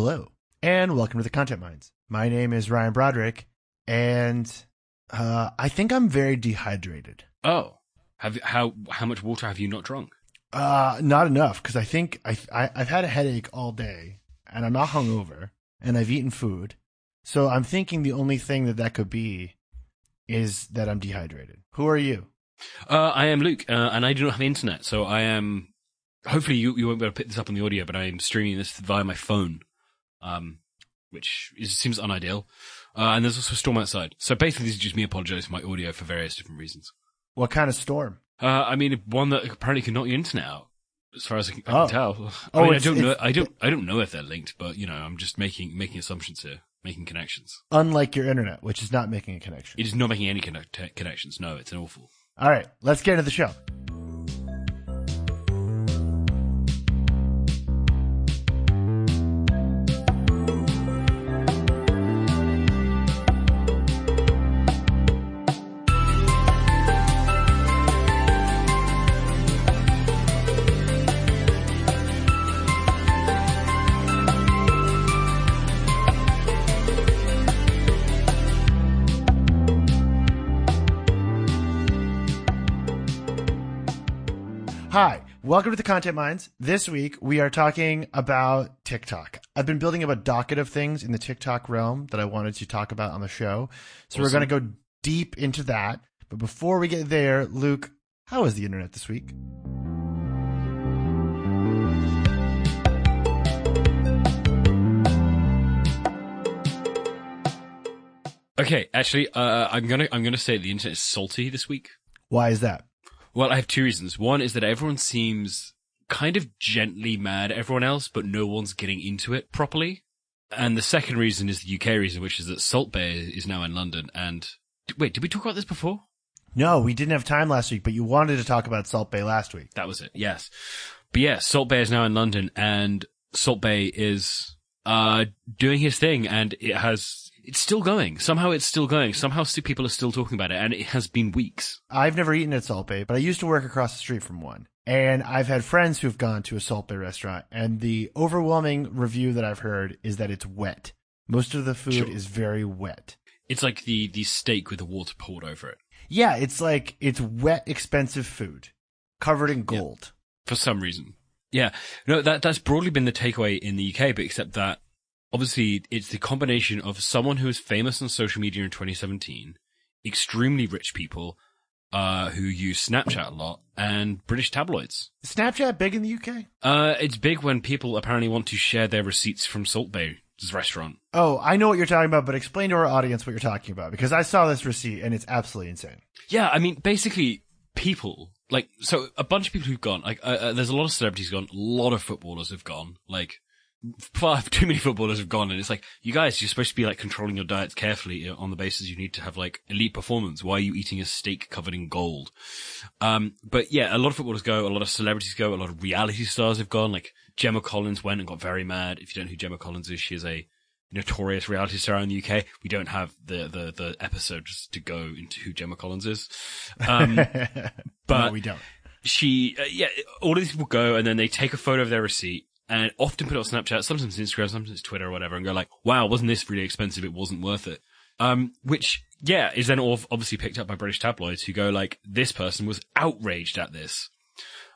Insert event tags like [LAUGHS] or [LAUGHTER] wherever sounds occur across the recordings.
Hello, and welcome to the Content Mines. My name is Ryan Broderick, and uh, I think I'm very dehydrated. Oh, have how how much water have you not drunk? Uh, not enough because I think I, I I've had a headache all day, and I'm not hungover, and I've eaten food, so I'm thinking the only thing that that could be is that I'm dehydrated. Who are you? Uh, I am Luke, uh, and I do not have internet, so I am. Hopefully, you, you won't be able to pick this up on the audio, but I am streaming this via my phone, um, which is, seems unideal. Uh, and there's also a storm outside. So basically, this is just me apologizing for my audio for various different reasons. What kind of storm? Uh, I mean, one that apparently can knock your internet out, as far as I can, I can Oh. tell. Oh, I, mean, I don't know. I don't. I don't know if they're linked, but you know, I'm just making making assumptions here, making connections. Unlike your internet, which is not making a connection. It is not making any connect- connections. No, it's an awful. All right, let's get into the show. Welcome to the Content Mines. This week we are talking about TikTok. I've been building up a docket of things in the TikTok realm that I wanted to talk about on the show. So we're going to go deep into that. But before we get there, Luke, how was the internet this week? Okay, actually, uh, I'm gonna I'm gonna say the internet is salty this week. Why is that? Well, I have two reasons. One is that everyone seems kind of gently mad at everyone else, but no one's getting into it properly. And the second reason is the UK reason, which is that Salt Bae is now in London. And wait, did we talk about this before? No, we didn't have time last week, but you wanted to talk about Salt Bae last week. That was it. Yes. But yeah, Salt Bae is now in London and Salt Bae is, uh, doing his thing and it has, it's still going. Somehow it's still going. Somehow people are still talking about it and it has been weeks. I've never eaten at Salt Bae, but I used to work across the street from one. And I've had friends who've gone to a Salt Bae restaurant, and the overwhelming review that I've heard is that it's wet. Most of the food Sure. is very wet. It's like the, the steak with the water poured over it. Yeah, it's like it's wet, expensive food covered in gold. for some reason. Yeah, no, that that's broadly been the takeaway in the UK, but except that obviously it's the combination of someone who is famous on social media in 2017, extremely rich people uh, who use Snapchat a lot, and British tabloids. Is Snapchat big in the UK? Uh, it's big when people apparently want to share their receipts from Salt Bae's restaurant. Oh, I know what you're talking about, but explain to our audience what you're talking about because I saw this receipt and it's absolutely insane. Yeah, I mean, basically, people like so a bunch of people who've gone. Like, uh, uh, there's a lot of celebrities gone. A lot of footballers have gone. Like, far [LAUGHS] too many footballers have gone, and it's like, you guys, you're supposed to be like controlling your diets carefully on the basis you need to have like elite performance. Why are you eating a steak covered in gold? Um, but yeah, a lot of footballers go. A lot of celebrities go. A lot of reality stars have gone. Like Gemma Collins went and got very mad. If you don't know who Gemma Collins is, she is a notorious reality star in the UK. We don't have the, the, the episodes to go into who Gemma Collins is. Um, [LAUGHS] but no, we don't. she, uh, yeah, all of these people go and then they take a photo of their receipt and often put it on Snapchat, sometimes Instagram, sometimes Twitter or whatever and go like, wow, wasn't this really expensive? It wasn't worth it. Um, which, yeah, is then obviously picked up by British tabloids who go like, this person was outraged at this.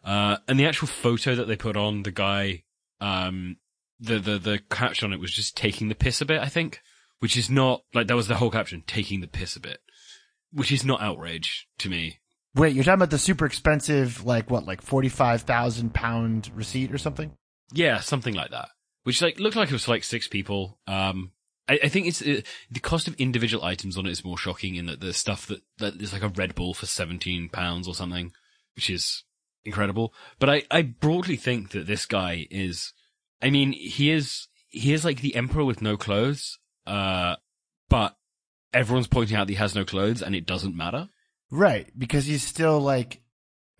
Uh, and the actual photo that they put on the guy, um, the, the, the caption on it was just taking the piss a bit, I think, which is not, like, that was the whole caption, taking the piss a bit, which is not outrage to me. Wait, you're talking about the super expensive, like what, like forty-five thousand pound receipt or something? Yeah, something like that. Which like looked like it was like six people. Um, I, I think it's uh, the cost of individual items on it is more shocking in that the stuff that that is like a Red Bull for seventeen pounds or something, which is incredible. But I I broadly think that this guy is, I mean, he is he is like the emperor with no clothes. Uh, but everyone's pointing out that he has no clothes, and it doesn't matter. Right, because he's still like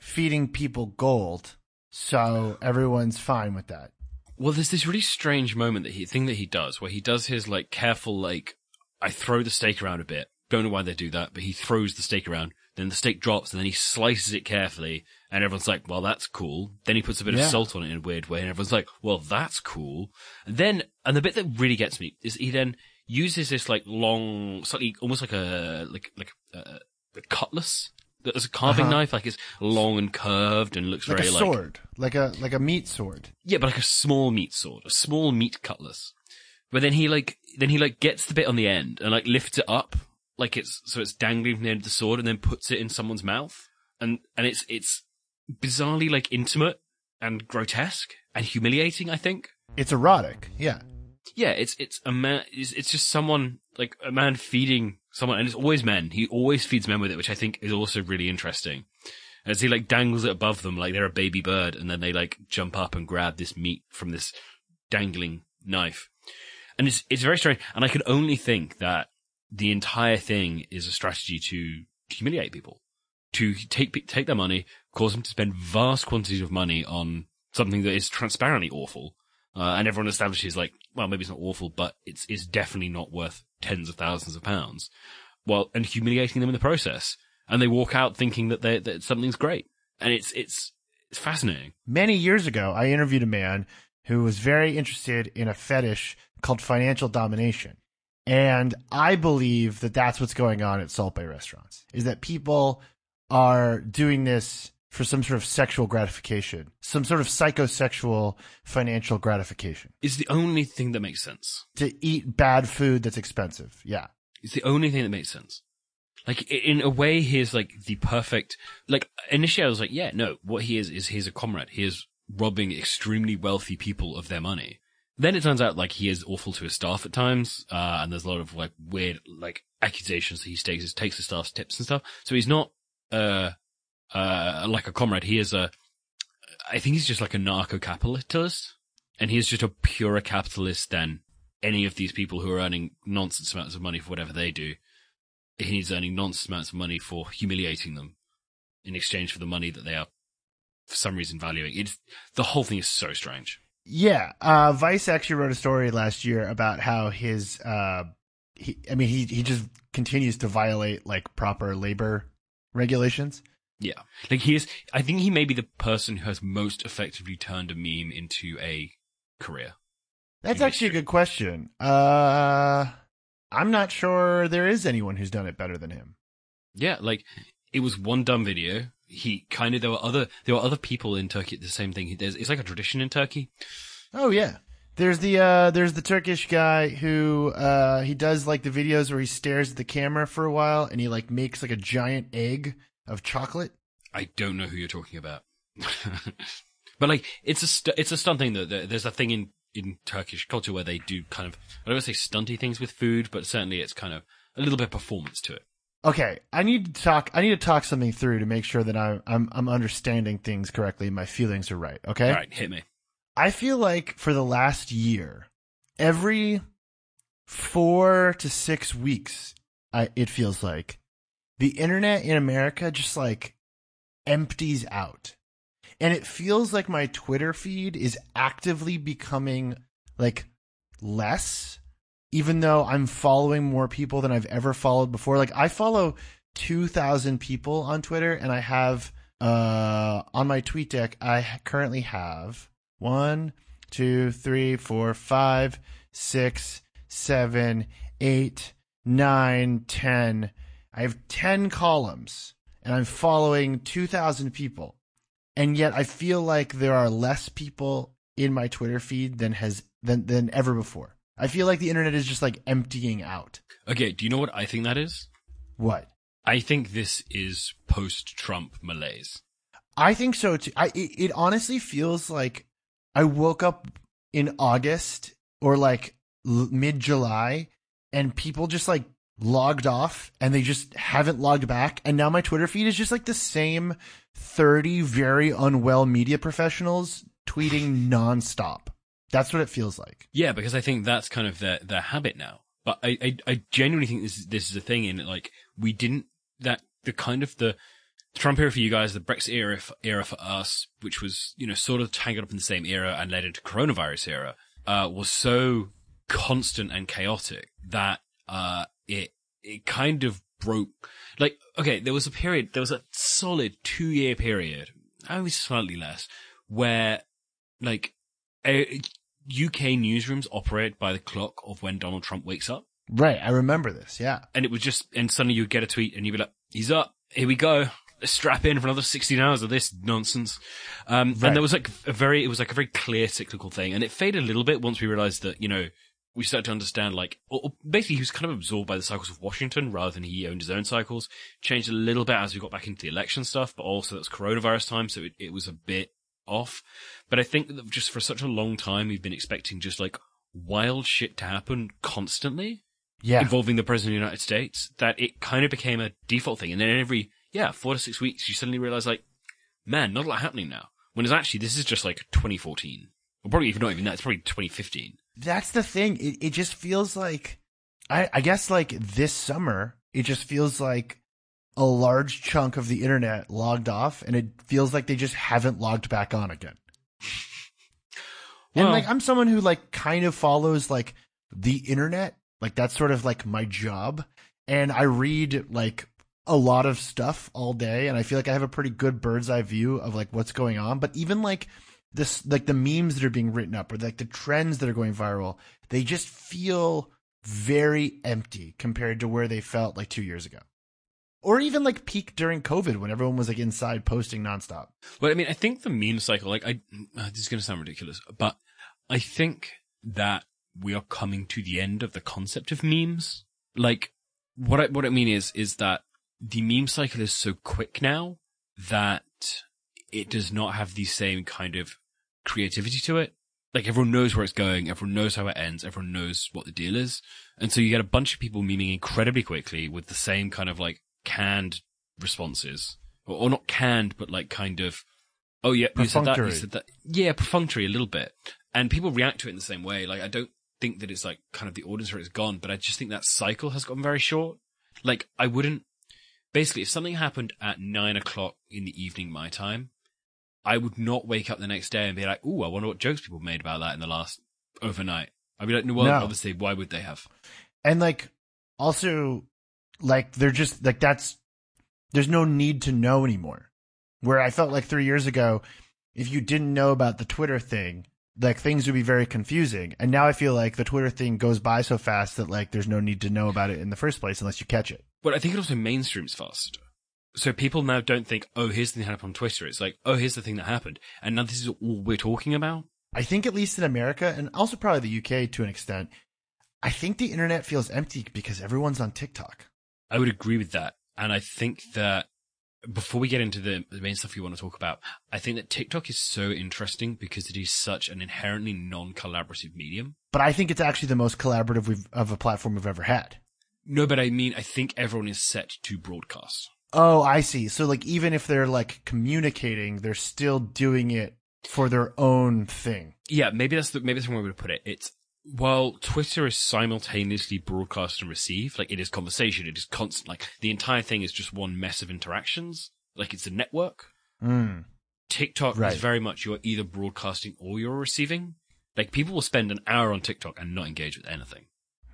feeding people gold, so everyone's fine with that. Well, there's this really strange moment that he thing that he does where he does his like careful like I throw the steak around a bit Don't know why they do that, but he throws the steak around. Then the steak drops, and then he slices it carefully, and everyone's like, "Well, that's cool." Then he puts a bit Yeah. of salt on it in a weird way, and everyone's like, "Well, that's cool." And then, and the bit that really gets me is he then uses this like long, slightly almost like a like like a, a cutlass. There's a carving Uh-huh. knife, like it's long and curved and looks very like very a like sword, like a like a meat sword. yeah, but like a small meat sword, a small meat cutlass. But then he like, then he like gets the bit on the end and like lifts it up, like it's, so it's dangling from the end of the sword and then puts it in someone's mouth. And, and it's, it's bizarrely like intimate and grotesque and humiliating, I think. It's erotic. Yeah. Yeah, it's, it's a man, it's, it's just someone, like a man feeding someone, and it's always men. He always feeds men with it, which I think is also really interesting. As he like dangles it above them like they're a baby bird, and then they like jump up and grab this meat from this dangling knife. And it's, it's very strange. And I can only think that the entire thing is a strategy to humiliate people, to take, take their money, cause them to spend vast quantities of money on something that is transparently awful. Uh, and everyone establishes like, well, maybe it's not awful, but it's, it's definitely not worth tens of thousands of pounds. Well, and humiliating them in the process. And they walk out thinking that they, that something's great. And it's, it's, it's fascinating. Many years ago, I interviewed a man who was very interested in a fetish called financial domination. And I believe that that's what's going on at Salt Bae restaurants is that people are doing this for some sort of sexual gratification, some sort of psychosexual financial gratification It's the only thing that makes sense. to eat bad food that's expensive. Yeah. It's the only thing that makes sense. Like in a way, he is like the perfect. Like initially, I was like, yeah, no. What he is is he's a comrade. He is robbing extremely wealthy people of their money. Then it turns out like he is awful to his staff at times, uh, and there's a lot of like weird like accusations that he takes takes his staff's tips and stuff. So he's not uh like a comrade. He is a. I think he's just like a narco-capitalist, and he is just a purer capitalist than any of these people who are earning nonsense amounts of money for whatever they do. He's earning nonsense amounts of money for humiliating them in exchange for the money that they are, for some reason, valuing. It's the whole thing is so strange. Yeah, uh, Vice actually wrote a story last year about how his, uh, he, I mean, he he just continues to violate like proper labor regulations. Yeah, like he is. I think he may be the person who has most effectively turned a meme into a career. That's In actually a good question. Uh, I'm not sure there is anyone who's done it better than him. Yeah, like it was one dumb video. He kind of there were other there were other people in Turkey the same thing. There's it's like a tradition in Turkey. Oh yeah. There's the uh there's the Turkish guy who uh he does like the videos where he stares at the camera for a while and he like makes like a giant egg of chocolate. I don't know who you're talking about. [LAUGHS] but like, it's a st- it's a stunt thing that that- there's a thing in in Turkish culture where they do kind of I don't want to say stunty things with food, but certainly it's kind of a little bit of performance to it. Okay, I need to talk I need to talk something through to make sure that I'm I'm I'm understanding things correctly and my feelings are right, okay? All right, hit me. I feel like for the last year, every four to six weeks, I, it feels like the internet in America just like empties out. And it feels like my Twitter feed is actively becoming like less, even though I'm following more people than I've ever followed before. Like I follow 2,000 people on Twitter and I have, uh, on my TweetDeck, I currently have one, two, three, four, five, six, seven, eight, nine, ten. I have 10 columns and I'm following 2,000 people. And yet I feel like there are less people in my Twitter feed than has than than ever before. I feel like the internet is just like emptying out. Okay, do you know what I think that is? What? I think this is post-Trump malaise. I think so too. I it, it honestly feels like I woke up in August or like l- mid July and people just like logged off and they just haven't logged back and now my Twitter feed is just like the same 30 very unwell media professionals tweeting [SIGHS] nonstop. That's what it feels like. Yeah, because I think that's kind of their their habit now. But I I, I genuinely think this is this is a thing in like we didn't that the kind of the Trump era for you guys, the Brexit era f- era for us, which was you know sort of tangled up in the same era and led into coronavirus era, uh, was so constant and chaotic that uh it it kind of broke. Like, okay, there was a period, there was a solid two year period, I was slightly less, where like UK newsrooms operate by the clock of when Donald Trump wakes up. Right. I remember this. Yeah. And it was just, and suddenly you'd get a tweet and you'd be like, he's up. Here we go. Let's strap in for another 16 hours of this nonsense. Um, Right. and there was like a very, it was like a very clear cyclical thing. And it faded a little bit once we realized that, you know, we started to understand like, or, basically he was kind of absorbed by the cycles of Washington rather than he owned his own cycles. Changed a little bit as we got back into the election stuff, but also that was coronavirus time. So it, it was a bit off. But I think that just for such a long time, we've been expecting just like wild shit to happen constantly Yeah. involving the president of the United States that it kind of became a default thing. And then every, yeah, four to six weeks, you suddenly realize like, man, not a lot happening now. When it's actually, this is just like 2014. Or probably even not even that, it's probably 2015. That's the thing. It, it just feels like, I, I guess like this summer, it just feels like a large chunk of the internet logged off and it feels like they just haven't logged back on again. and like, I'm someone who like kind of follows like the internet. Like that's sort of like my job. And I read like a lot of stuff all day and I feel like I have a pretty good bird's eye view of like what's going on. But even like this, like the memes that are being written up or like the trends that are going viral, they just feel very empty compared to where they felt like two years ago. Or even like peak during COVID when everyone was like inside posting nonstop. Well, I mean, I think the meme cycle, like, I, uh, this is going to sound ridiculous, but I think that we are coming to the end of the concept of memes. Like, what I, what I mean is, is that the meme cycle is so quick now that it does not have the same kind of creativity to it. Like, everyone knows where it's going, everyone knows how it ends, everyone knows what the deal is. And so you get a bunch of people memeing incredibly quickly with the same kind of like canned responses. Or, or not canned, but like kind of, oh yeah, you said that, you said that. Yeah, perfunctory a little bit. And people react to it in the same way. Like, I don't think that it's like kind of the audience for it is gone, but I just think that cycle has gotten very short. Like, I wouldn't, basically, if something happened at nine o'clock in the evening my time, I would not wake up the next day and be like, ooh, I wonder what jokes people made about that in the last overnight. I'd be like, no, well, No. obviously, why would they have? And like also like they're just like that's there's no need to know anymore. Where I felt like 3 years ago if you didn't know about the Twitter thing, like things would be very confusing. And now I feel like the Twitter thing goes by so fast that like there's no need to know about it in the first place unless you catch it. But I think it also mainstreams faster. So people now don't think, oh, here's the thing that happened on Twitter. It's like, oh, here's the thing that happened. And now this is all we're talking about. I think at least in America and also probably the UK to an extent, I think the internet feels empty because everyone's on TikTok. I would agree with that. And I think that before we get into the, the main stuff you want to talk about, I think that TikTok is so interesting because it is such an inherently non-collaborative medium. But I think it's actually the most collaborative we've, of a platform we've ever had. No, but I mean, I think everyone is set to broadcast. Oh, I see. So like even if they're like communicating, they're still doing it for their own thing. Yeah, maybe that's the, maybe that's one way to put it. It's, while Twitter is simultaneously broadcast and received, like it is conversation, it is constant, like the entire thing is just one mess of interactions. Like it's a network. Mm. TikTok Right. is very much you're either broadcasting or you're receiving. Like people will spend an hour on TikTok and not engage with anything.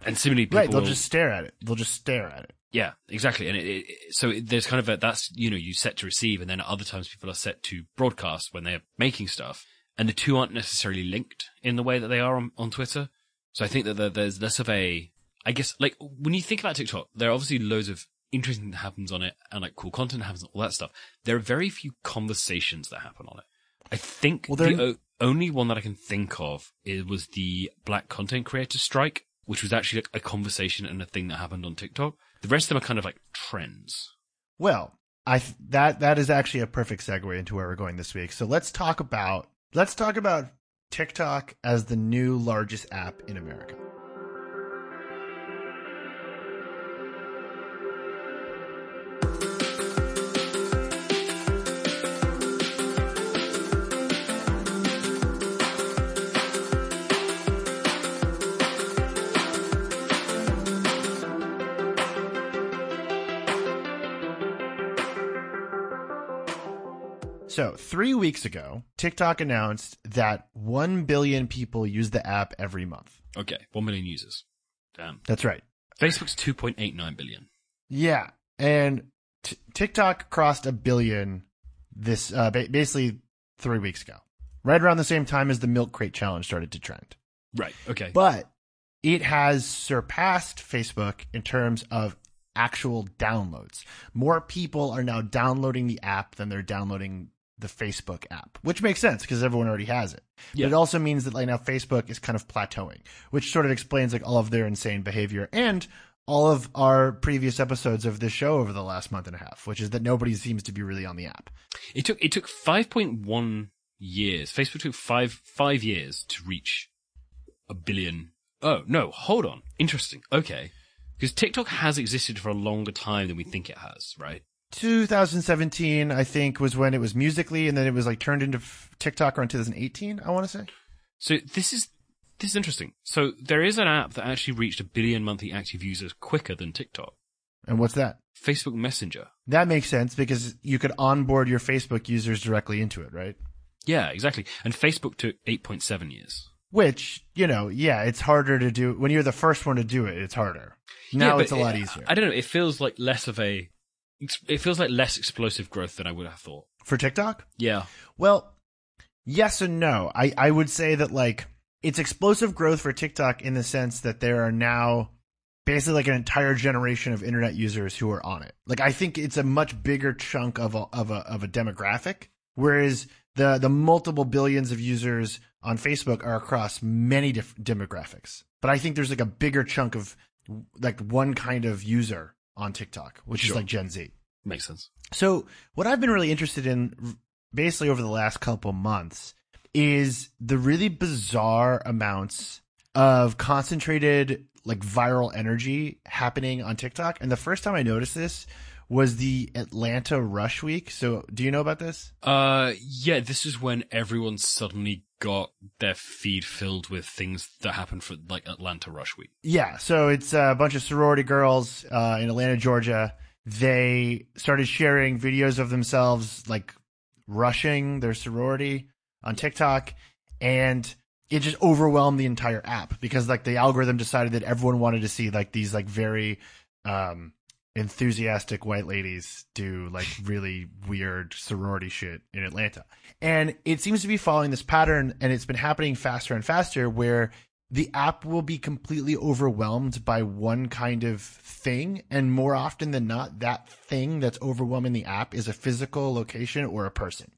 And similarly, people Right, they'll will, just stare at it. They'll just stare at it. Yeah, exactly. And it, it, so there's kind of a, that's, you know, you set to receive and then at other times people are set to broadcast when they're making stuff. And the two aren't necessarily linked in the way that they are on, on Twitter. So I think that there, there's less of a, I guess, like when you think about TikTok, there are obviously loads of interesting that happens on it and like cool content happens and all that stuff. There are very few conversations that happen on it. I think Well, the o- only one that I can think of is was the Black Content Creator Strike, which was actually like a conversation and a thing that happened on TikTok. The rest of them are kind of like trends. Well, I th- that that is actually a perfect segue into where we're going this week. So let's talk about let's talk about TikTok as the new largest app in America. So, three weeks ago, TikTok announced that 1 billion people use the app every month. Okay, one million users. Damn. That's right. Facebook's 2.89 billion. Yeah, and t- TikTok crossed a billion this uh, ba- basically three weeks ago, right around the same time as the milk crate challenge started to trend. Right. Okay. But it has surpassed Facebook in terms of actual downloads. More people are now downloading the app than they're downloading the Facebook app, which makes sense because everyone already has it. Yeah. But it also means that like now Facebook is kind of plateauing, which sort of explains like all of their insane behavior and all of our previous episodes of this show over the last month and a half, which is that nobody seems to be really on the app. It took it took 5.1 years. Facebook took five five years to reach a billion. Oh no, hold on. Interesting. Okay, because TikTok has existed for a longer time than we think it has, right? 2017, I think, was when it was musically, and then it was like turned into TikTok around 2018. I want to say. So this is this is interesting. So there is an app that actually reached a billion monthly active users quicker than TikTok. And what's that? Facebook Messenger. That makes sense because you could onboard your Facebook users directly into it, right? Yeah, exactly. And Facebook took 8.7 years. Which, you know, yeah, it's harder to do when you're the first one to do it. It's harder. Now Yeah, it's a lot it- easier I don't know. It feels like less of a. It feels like less explosive growth than I would have thought. for TikTok. Yeah. Well, yes and no. I, I would say that like it's explosive growth for TikTok in the sense that there are now basically like an entire generation of internet users who are on it. Like I think it's a much bigger chunk of a of a of a demographic, whereas the the multiple billions of users on Facebook are across many different demographics. But I think there's like a bigger chunk of like one kind of user on TikTok, which is like Gen Z. Makes sense. So, what I've been really interested in basically over the last couple months is the really bizarre amounts of concentrated like viral energy happening on TikTok. And the first time I noticed this was the Atlanta Rush Week. So, do you know about this? Uh, yeah, this is when everyone suddenly got their feed filled with things that happened for like Atlanta Rush Week. Yeah, so it's a bunch of sorority girls uh, in Atlanta, Georgia. They started sharing videos of themselves like rushing their sorority on TikTok, and it just overwhelmed the entire app because like the algorithm decided that everyone wanted to see like these like very um, enthusiastic white ladies do like really weird sorority shit in Atlanta. And it seems to be following this pattern and it's been happening faster and faster where the app will be completely overwhelmed by one kind of thing. And more often than not, that thing that's overwhelming the app is a physical location or a person.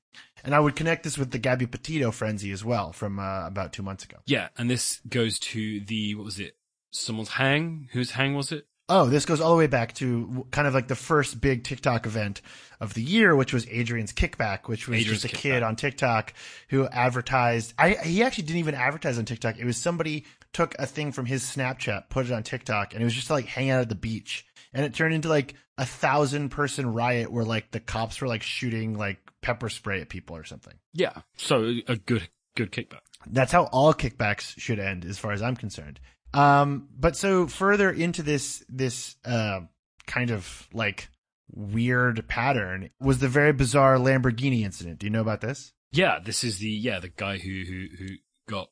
And I would connect this with the Gabby Petito frenzy as well from uh, about two months ago. Yeah, and this goes to the what was it? Someone's hang. Whose hang was it? Oh, this goes all the way back to kind of like the first big TikTok event of the year, which was Adrian's Kickback, which was Adrian's just a Kickback. kid on TikTok who advertised. I he actually didn't even advertise on TikTok. It was somebody took a thing from his Snapchat, put it on TikTok, and it was just like hang out at the beach, and it turned into like a thousand person riot where like the cops were like shooting like pepper spray at people or something. Yeah. So a good good kickback. That's how all kickbacks should end, as far as I'm concerned. Um, but so further into this this uh, kind of like weird pattern was the very bizarre Lamborghini incident. Do you know about this? Yeah, this is the yeah the guy who who who got.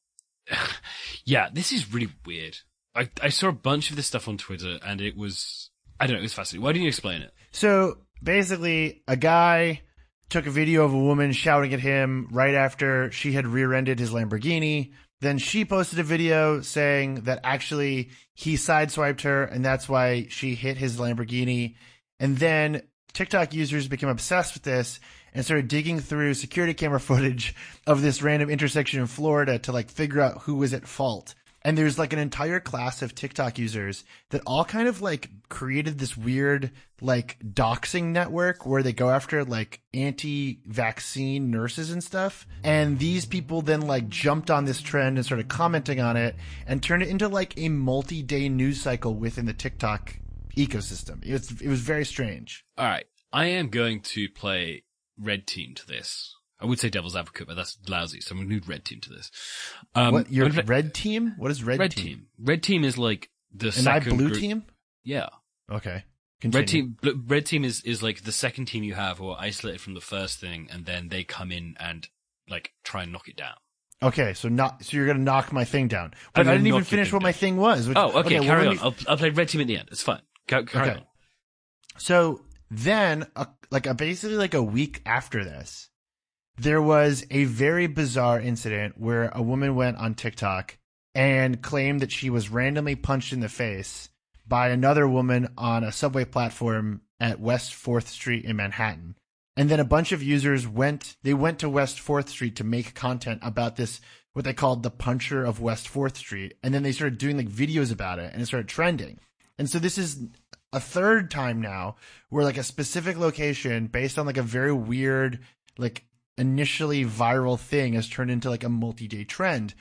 [LAUGHS] yeah, this is really weird. I I saw a bunch of this stuff on Twitter and it was I don't know it was fascinating. Why didn't you explain it? So basically, a guy took a video of a woman shouting at him right after she had rear-ended his Lamborghini. Then she posted a video saying that actually he sideswiped her and that's why she hit his Lamborghini. And then TikTok users became obsessed with this and started digging through security camera footage of this random intersection in Florida to like figure out who was at fault. And there's like an entire class of TikTok users that all kind of like created this weird like doxing network where they go after like anti-vaccine nurses and stuff. And these people then like jumped on this trend and started commenting on it and turned it into like a multi-day news cycle within the TikTok ecosystem. It was, it was very strange. All right, I am going to play red team to this. I would say devil's advocate, but that's lousy, so I'm going to do red team to this. Um, what your play- red team? What is red, red team? team? Red team is like the And I second blue group- team? Yeah, Okay. Continue. red team. Red team is is like the second team you have who are isolated from the first thing, and then they come in and like try and knock it down. Okay, so not so you're gonna knock my thing down, but I didn't even finish what my thing was. which- Oh, okay, well, carry on. me- I'll, I'll play red team at the end. It's fine. Go, carry Okay. on. So then, uh, like a, basically like a week after this, there was a very bizarre incident where a woman went on TikTok and claimed that she was randomly punched in the face by another woman on a subway platform at West 4th Street in Manhattan. And then a bunch of users went, they went to West 4th Street to make content about this, what they called the puncher of West 4th Street. And then they started doing like videos about it and it started trending. And so this is a third time now where like a specific location based on like a very weird, like initially viral thing has turned into like a multi-day trend.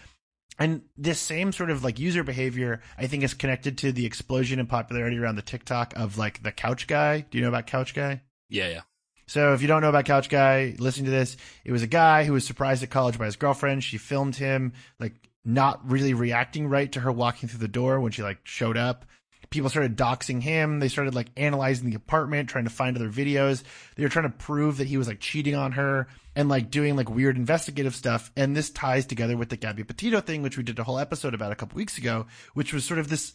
And this same sort of like user behavior, I think, is connected to the explosion in popularity around the TikTok of like the couch guy. Do you know about couch guy? Yeah, yeah. So if you don't know about Couch Guy, listen to this. It was a guy who was surprised at college by his girlfriend. She filmed him like not really reacting right to her walking through the door when she like showed up. People started doxing him. They started like analyzing the apartment, trying to find other videos. They were trying to prove that he was like cheating on her and like doing like weird investigative stuff. And this ties together with the Gabby Petito thing, which we did a whole episode about a couple weeks ago, which was sort of this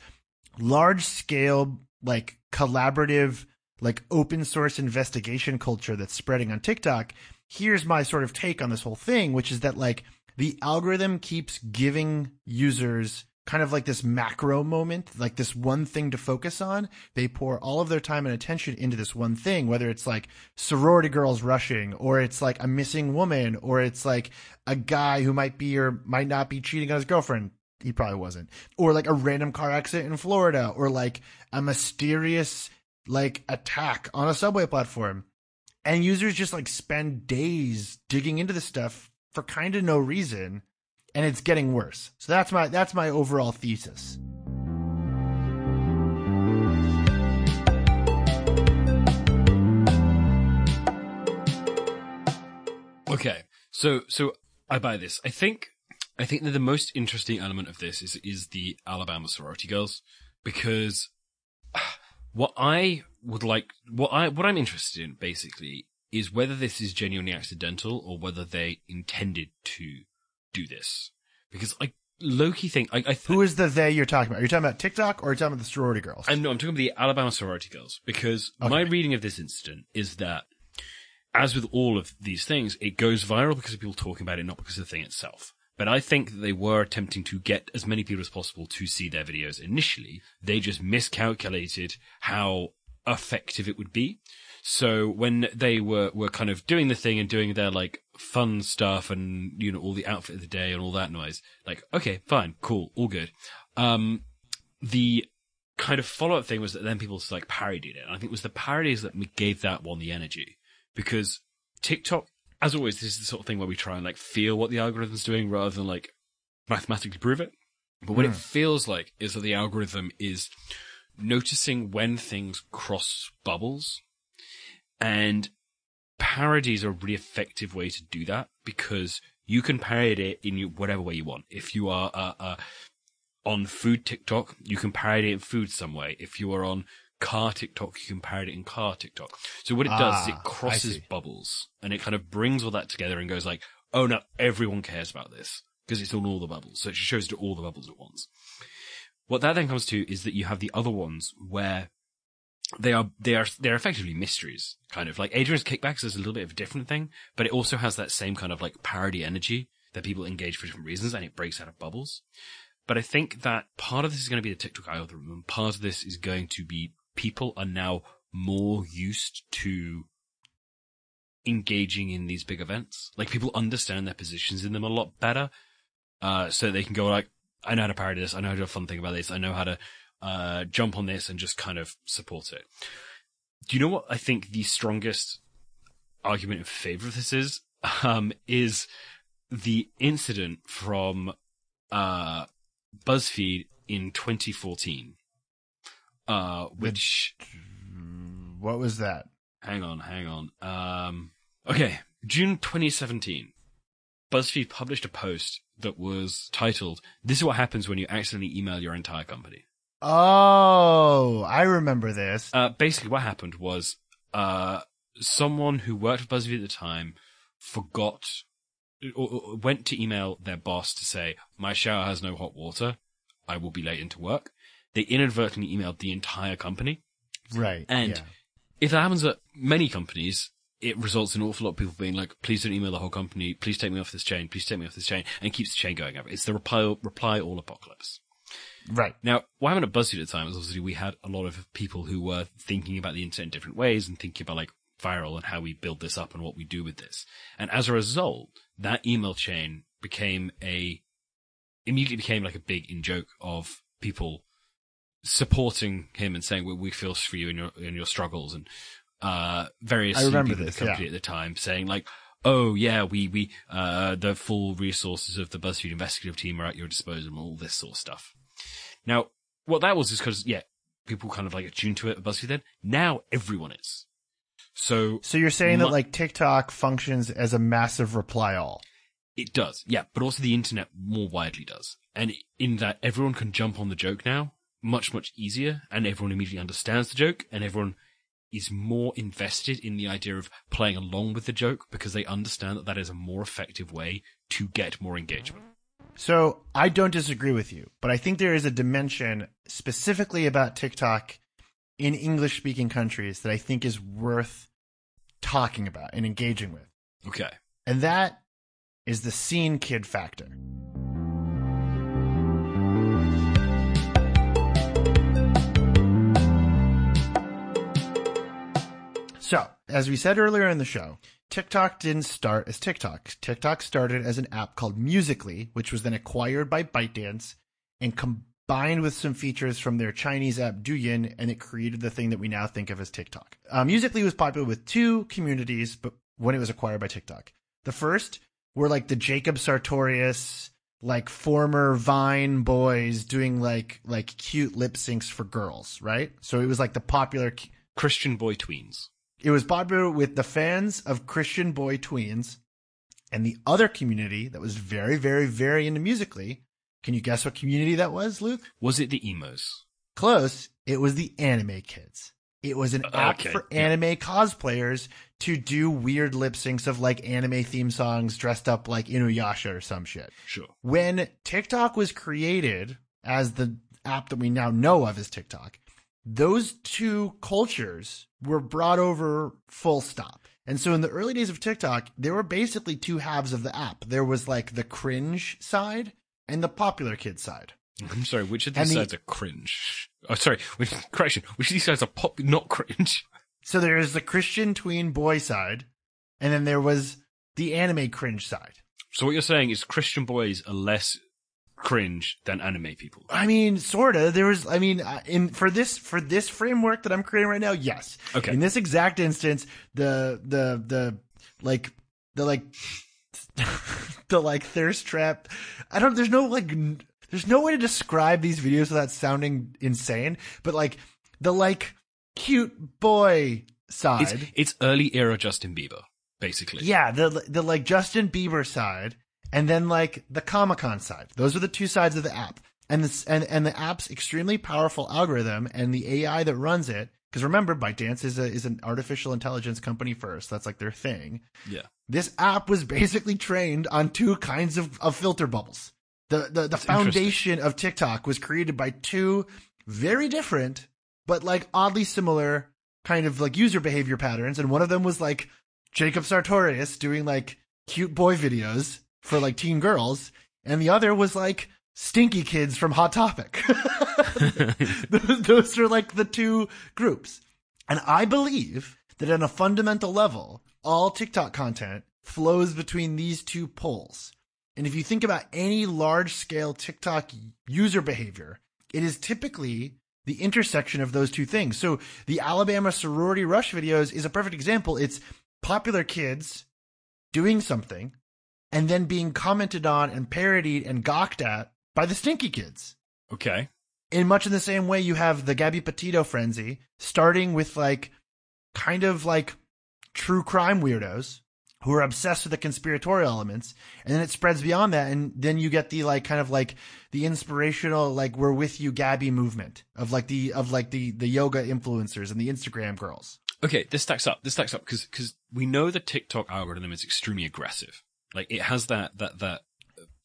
large scale, like collaborative, like open source investigation culture that's spreading on TikTok. Here's my sort of take on this whole thing, which is that like the algorithm keeps giving users kind of like this macro moment, like this one thing to focus on. They pour all of their time and attention into this one thing, whether it's like sorority girls rushing, or it's like a missing woman, or it's like a guy who might be or might not be cheating on his girlfriend. He probably wasn't. Or like a random car accident in Florida, or like a mysterious like attack on a subway platform. And users just like spend days digging into this stuff for kind of no reason and it's getting worse. So that's my that's my overall thesis. Okay, so so I buy this. I think I think that the most interesting element of this is is the Alabama sorority girls because [SIGHS] what I would like, what I what I'm interested in basically is whether this is genuinely accidental or whether they intended to do this. Because I low-key think I, I th- Who is the they you're talking about? Are you talking about TikTok or are you talking about the sorority girls? I'm, no, I'm talking about the Alabama sorority girls because my reading of this incident is that, as with all of these things, it goes viral because of people talking about it, not because of the thing itself. But I think that they were attempting to get as many people as possible to see their videos initially. They just miscalculated how effective it would be. So when they were, were kind of doing the thing and doing their like fun stuff and, you know, all the outfit of the day and all that noise, like, okay, fine, cool, all good. Um, the kind of follow up thing was that then people like parodied it. And I think it was the parodies that gave that one the energy because TikTok, as always, this is the sort of thing where we try and like feel what the algorithm's doing rather than like mathematically prove it. But what it feels like is that the algorithm is noticing when things cross bubbles and parodies are a really effective way to do that because you can parody it in whatever way you want. If you are uh, uh, on food TikTok, you can parody it in food some way. If you are on car TikTok, you can parody it in car TikTok. So what it does is Ah, it crosses bubbles and it kind of brings all that together and goes like, oh no, everyone cares about this because it's on all the bubbles. So it shows to all the bubbles at once. What that then comes to is that you have the other ones where they are they are they're effectively mysteries, kind of like Adrian's kickbacks is a little bit of a different thing, but it also has that same kind of like parody energy that people engage for different reasons, and it breaks out of bubbles. But I think that part of this is going to be the TikTok algorithm, and part of this is going to be people are now more used to engaging in these big events. Like people understand their positions in them a lot better, uh, so they can go like, I know how to parody this, I know how to do a fun thing about this, I know how to uh, jump on this and just kind of support it. Do you know what I think the strongest argument in favor of this is? [LAUGHS] Um, is the incident from uh, BuzzFeed in 2014, uh, which What was that? hang on, hang on. Um, okay, June 2017. BuzzFeed published a post that was titled, This is what happens when you accidentally email your entire company. Oh, I remember this. Uh, basically what happened was, uh, someone who worked for BuzzFeed at the time forgot or, or went to email their boss to say, my shower has no hot water. I will be late into work. They inadvertently emailed the entire company. Right. And yeah. if that happens at many companies, it results in an awful lot of people being like, please don't email the whole company. Please take me off this chain. Please take me off this chain. And keeps the chain going up. It's the reply, reply all apocalypse. Right. Now, why what happened at BuzzFeed at the time was obviously we had a lot of people who were thinking about the internet in different ways and thinking about like viral and how we build this up and what we do with this. And as a result, that email chain became a, immediately became like a big in joke of people supporting him and saying, well, we feel for you in your, in your struggles and, uh, various I remember people this, in the company yeah. at the time saying like, oh yeah, we, we, uh, the full resources of the BuzzFeed investigative team are at your disposal and all this sort of stuff. Now, what that was is because, yeah, people kind of like attuned to it at BuzzFeed then. Now everyone is. So So you're saying My- that like TikTok functions as a massive reply all. it does, yeah, but also the internet more widely does. And in that everyone can jump on the joke now much, much easier and everyone immediately understands the joke and everyone is more invested in the idea of playing along with the joke because they understand that that is a more effective way to get more engagement. So I don't disagree with you, but I think there is a dimension specifically about TikTok in English speaking countries that I think is worth talking about and engaging with. Okay. And that is the scene kid factor. So, as we said earlier in the show, TikTok didn't start as TikTok. TikTok started as an app called Musically, which was then acquired by ByteDance and combined with some features from their Chinese app Douyin, and it created the thing that we now think of as TikTok. Uh, Musically was popular with two communities, but when it was acquired by TikTok, the first were like the Jacob Sartorius, like former Vine boys doing like like cute lip syncs for girls, right? So it was like the popular Christian boy tweens. It was popular with the fans of Christian boy tweens and the other community that was very, very, very into musically. Can you guess what community that was, Luke? Was it the emos? Close. It was the anime kids. It was an app Okay, for yeah. anime cosplayers to do weird lip syncs of like anime theme songs dressed up like Inuyasha or some shit. Sure. When TikTok was created as the app that we now know of as TikTok, those two cultures were brought over full stop. And so in the early days of TikTok, there were basically two halves of the app. There was like the cringe side and the popular kid side. I'm sorry, which of these the- sides are cringe? Oh, sorry, which, correction, which of these sides are pop, not cringe? So there's the Christian tween boy side, and then there was the anime cringe side. So what you're saying is Christian boys are less cringe than anime people. I mean, sorta. There was, I mean, uh, in for this for this framework that I'm creating right now, yes. Okay. In this exact instance, the the the like the like [LAUGHS] the like thirst trap. I don't. There's no like. There's no way to describe these videos without sounding insane. But like the like cute boy side. It's, it's early era Justin Bieber, basically. Yeah, the the like Justin Bieber side, and then like the Comic Con side. Those are the two sides of the app, and this and and the app's extremely powerful algorithm and the AI that runs it. Because remember, ByteDance is a is an artificial intelligence company first. That's like their thing. Yeah. This app was basically trained on two kinds of, of filter bubbles. The the, the foundation of TikTok was created by two very different but like oddly similar kind of like user behavior patterns, and one of them was like Jacob Sartorius doing like cute boy videos for like teen girls, and the other was like stinky kids from Hot Topic. [LAUGHS] [LAUGHS] those, those are like the two groups. And I believe that on a fundamental level, all TikTok content flows between these two poles. And if you think about any large scale TikTok user behavior, it is typically the intersection of those two things. So the Alabama sorority rush videos is a perfect example. It's popular kids doing something and then being commented on and parodied and gawked at by the stinky kids. Okay. In much in the same way you have the Gabby Petito frenzy, starting with like kind of like true crime weirdos who are obsessed with the conspiratorial elements, and then it spreads beyond that, and then you get the like kind of like the inspirational like we're with you Gabby movement of like the of like the the yoga influencers and the Instagram girls. Okay, this stacks up. This stacks up because because we know the TikTok algorithm is extremely aggressive. Like it has that that that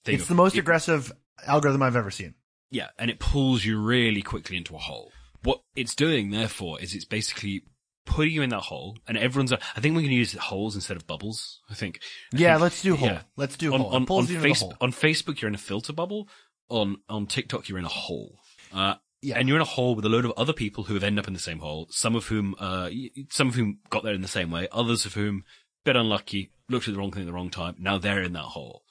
thing. It's of- the most it- aggressive algorithm I've ever seen. Yeah, and it pulls you really quickly into a hole. What it's doing, therefore, is it's basically putting you in that hole, and everyone's. I think we're going to use holes instead of bubbles. I think. I Yeah, think- let's do hole. yeah. Let's do on hole. On, on, face, hole. on Facebook, you're in a filter bubble. On on TikTok, you're in a hole. Uh, Yeah. and you're in a hole with a load of other people who have ended up in the same hole. Some of whom, uh, some of whom got there in the same way. Others of whom, bit unlucky, looked at the wrong thing at the wrong time. Now they're in that hole.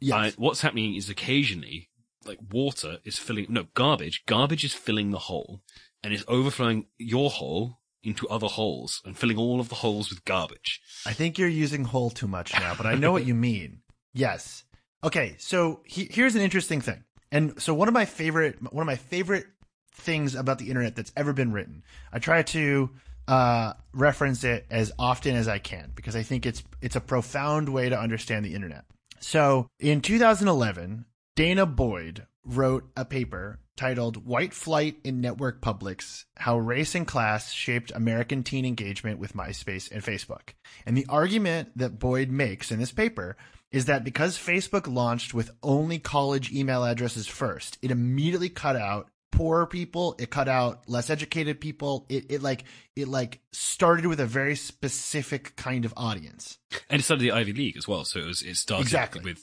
Yes. Uh, what's happening is occasionally, like water is filling, no, garbage, garbage is filling the hole and is overflowing your hole into other holes and filling all of the holes with garbage. I think you're using hole too much now, but I know what you [LAUGHS] mean. Yes. Okay, so he, here's an interesting thing. And so one of my favorite one of my favorite things about the internet that's ever been written. I try to uh, reference it as often as I can because I think it's it's a profound way to understand the internet. So in 2011, Dana Boyd wrote a paper titled White Flight in Network Publics How Race and Class Shaped American Teen Engagement with MySpace and Facebook. And the argument that Boyd makes in this paper is that because Facebook launched with only college email addresses first, it immediately cut out poor people, it cut out less educated people. It it like it like started with a very specific kind of audience. And it started the Ivy League as well. So it was, it started Exactly. with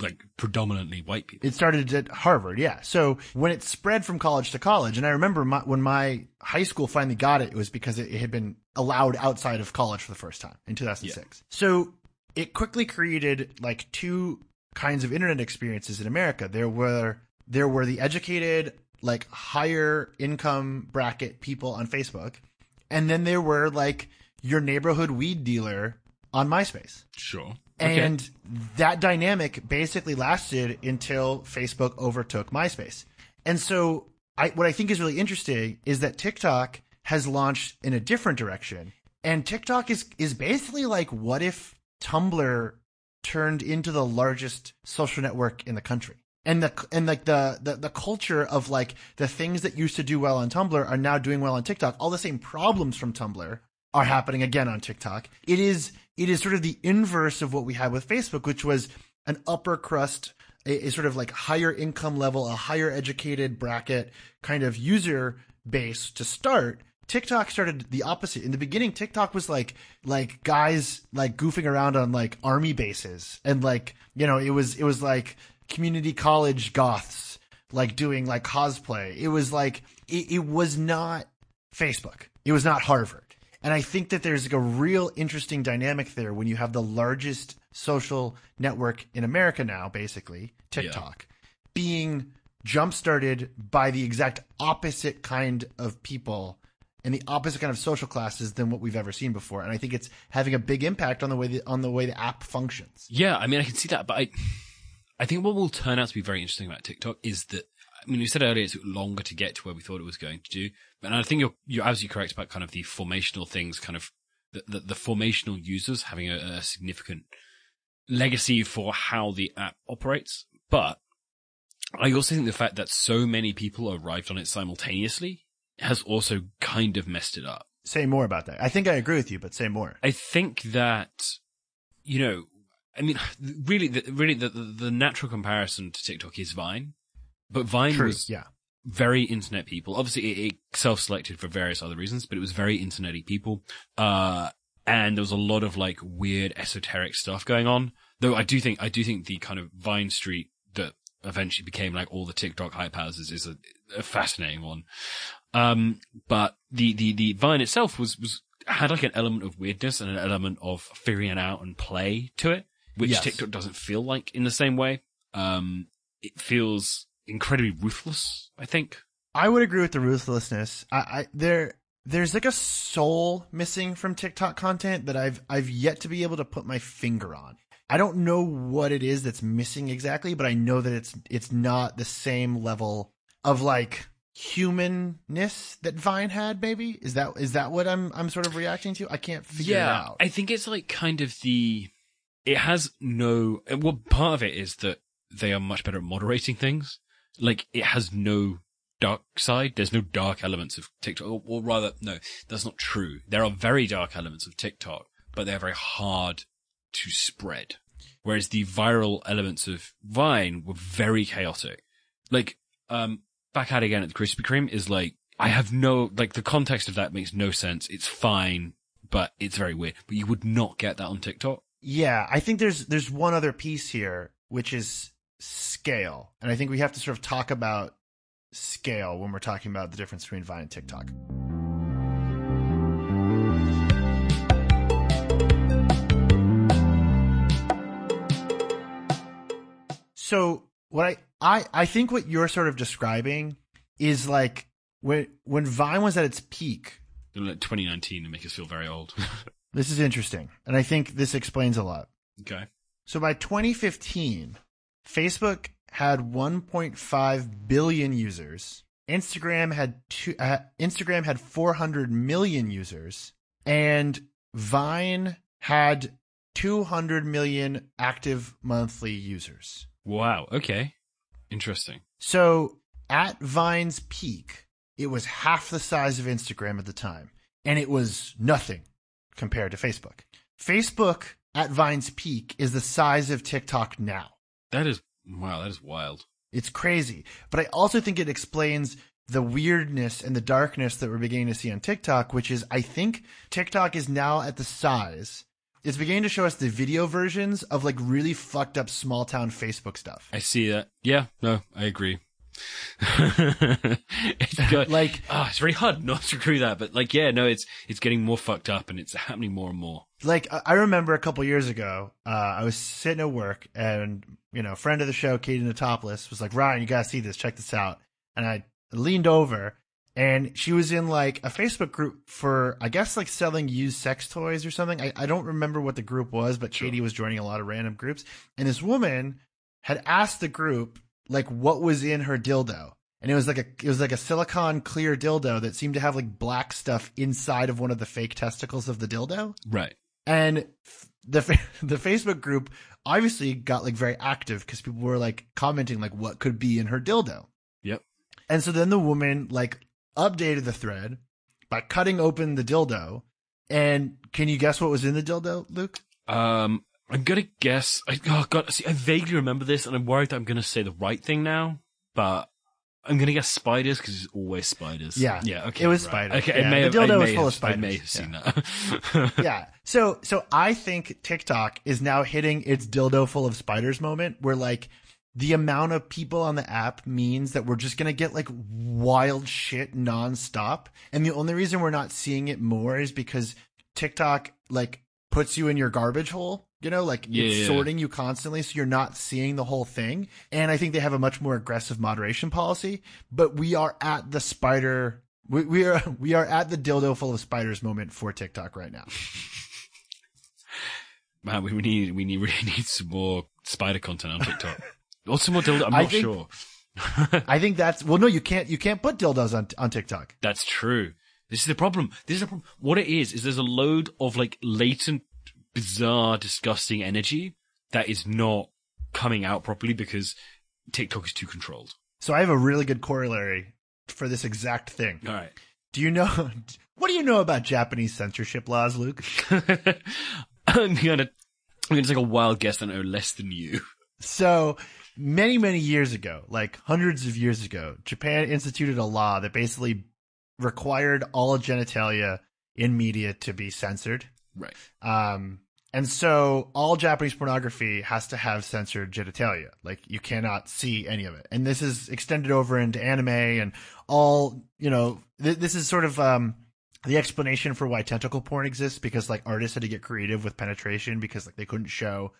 like predominantly white people. It started at Harvard, yeah. So when it spread from college to college, and I remember my, when my high school finally got it, it was because it, it had been allowed outside of college for the first time in 2006. So it quickly created like two kinds of internet experiences in America. There were there were the educated, like higher income bracket people on Facebook, and then there were like your neighborhood weed dealer on MySpace. Sure. And that dynamic basically lasted until Facebook overtook MySpace. And so I, what I think is really interesting is that TikTok has launched in a different direction. And TikTok is, is basically like, what if Tumblr turned into the largest social network in the country? And the, and like the, the, the culture of like the things that used to do well on Tumblr are now doing well on TikTok. All the same problems from Tumblr are happening again on TikTok. It is it is sort of the inverse of what we had with Facebook, which was an upper crust, a, a sort of like higher income level, a higher educated bracket kind of user base to start. TikTok started the opposite. In the beginning, TikTok was like like guys like goofing around on like army bases and like you know it was it was like community college goths like doing like cosplay. It was like it, it was not Facebook. It was not Harvard. And I think that there's like a real interesting dynamic there when you have the largest social network in America now, basically, TikTok, being jump started by the exact opposite kind of people and the opposite kind of social classes than what we've ever seen before. And I think it's having a big impact on the way the, on the way the app functions. Yeah, I mean, I can see that, but I, I think what will turn out to be very interesting about TikTok is that, I mean, we said earlier it took longer to get to where we thought it was going to do, and I think you're you're absolutely correct about kind of the formational things, kind of the the, the formational users having a, a significant legacy for how the app operates, but I also think the fact that so many people arrived on it simultaneously has also kind of messed it up. Say more about that. I think I agree with you, but say more. I think that, you know, I mean, really, the, really, the, the, natural comparison to TikTok is Vine, but Vine True. was Yeah. very internet people. Obviously, it, it self-selected for various other reasons, but it was very internety people. Uh, and there was a lot of like weird esoteric stuff going on. Though I do think, I do think the kind of Vine Street that eventually became like all the TikTok hype houses is a, a fascinating one. Um, but the, the, the Vine itself was, was, had like an element of weirdness and an element of figuring it out and play to it, which Yes. TikTok doesn't feel like in the same way. Um, it feels incredibly ruthless, I think. I would agree with the ruthlessness. I, I there there's like a soul missing from TikTok content that I've I've yet to be able to put my finger on. I don't know what it is that's missing exactly, but I know that it's it's not the same level of like humanness that Vine had. Maybe is that is that what I'm I'm sort of reacting to? I can't figure it out. I think it's like kind of the, it has no, well, part of it is that they are much better at moderating things. Like it has no dark side. There's no dark elements of TikTok, or, or rather, no, that's not true. There are very dark elements of TikTok, but they're very hard to spread. whereas the viral elements of Vine were very chaotic. Like, um, back at again at the Krispy Kreme is like, I have no, like the context of that makes no sense. It's fine, but it's very weird. But you would not get that on TikTok. Yeah, I think there's there's one other piece here, which is scale, and I think we have to sort of talk about scale when we're talking about the difference between Vine and TikTok. So what I, I I think what you're sort of describing is like when when Vine was at its peak. Like 2019 to make us feel very old. [LAUGHS] This is interesting, and I think this explains a lot. okay. So by 2015, Facebook had 1.5 billion users. Instagram had two, uh, Instagram had 400 million users, and Vine had 200 million active monthly users. Wow. Okay. Interesting. So at Vine's peak, it was half the size of Instagram at the time, and it was nothing compared to Facebook. Facebook at Vine's peak is the size of TikTok now. That is, wow, that is wild. It's crazy. But I also think it explains the weirdness and the darkness that we're beginning to see on TikTok, which is I think TikTok is now at the size. It's beginning to show us the video versions of like really fucked up small town Facebook stuff. I see that. Yeah. No, I agree. [LAUGHS] it's [LAUGHS] Like- ah, it's very hard not to agree with that, but like, yeah, no, it's, it's getting more fucked up and it's happening more and more. Like I- remember a couple years ago, uh, I was sitting at work and you know, a friend of the show, Katie Notopoulos, was like, Ryan, you gotta see this, check this out. And I leaned over and she was in like a Facebook group for I guess like selling used sex toys or something. I, I don't remember what the group was, but Katie was joining a lot of random groups. And this woman had asked the group like what was in her dildo. And it was like a it was like a silicon clear dildo that seemed to have like black stuff inside of one of the fake testicles of the dildo. Right. And the [LAUGHS] the Facebook group obviously got like very active because people were like commenting like what could be in her dildo. Yep. And so then the woman like updated the thread by cutting open the dildo. And can you guess what was in the dildo, Luke? Um, I'm gonna guess. I, oh god, see, I vaguely remember this, and I'm worried that I'm gonna say the right thing now, but I'm gonna guess spiders because it's always spiders. Yeah. yeah. Okay, It was right. spiders. Okay, Yeah, I may the have, dildo was may full have, of I may have seen that. [LAUGHS] yeah. So so I think TikTok is now hitting its dildo full of spiders moment where like the amount of people on the app means that we're just gonna get like wild shit nonstop. And the only reason we're not seeing it more is because TikTok like puts you in your garbage hole. You know, like Yeah, it's yeah. sorting you constantly, so you're not seeing the whole thing. And I think they have a much more aggressive moderation policy. But we are at the spider. We, we are [LAUGHS] we are at the dildo full of spiders moment for TikTok right now. [LAUGHS] Man, we need we need [LAUGHS] really need some more spider content on TikTok. or some more dildo. I'm not think- sure. I think that's well. No, you can't. You can't put dildos on on TikTok. That's true. This is the problem. This is the problem. What it is is there's a load of like latent, bizarre, disgusting energy that is not coming out properly because TikTok is too controlled. So I have a really good corollary for this exact thing. All right. Do you know? [LAUGHS] What do you know about Japanese censorship laws, Luke? [LAUGHS] I'm gonna I'm gonna take a wild guess and know less than you. So many, many years ago, like hundreds of years ago, Japan instituted a law that basically required all genitalia in media to be censored. Right. Um, and so all Japanese pornography has to have censored genitalia. Like you cannot see any of it. And this is extended over into anime and all, you know, th- this is sort of, um, the explanation for why tentacle porn exists because like artists had to get creative with penetration because like they couldn't show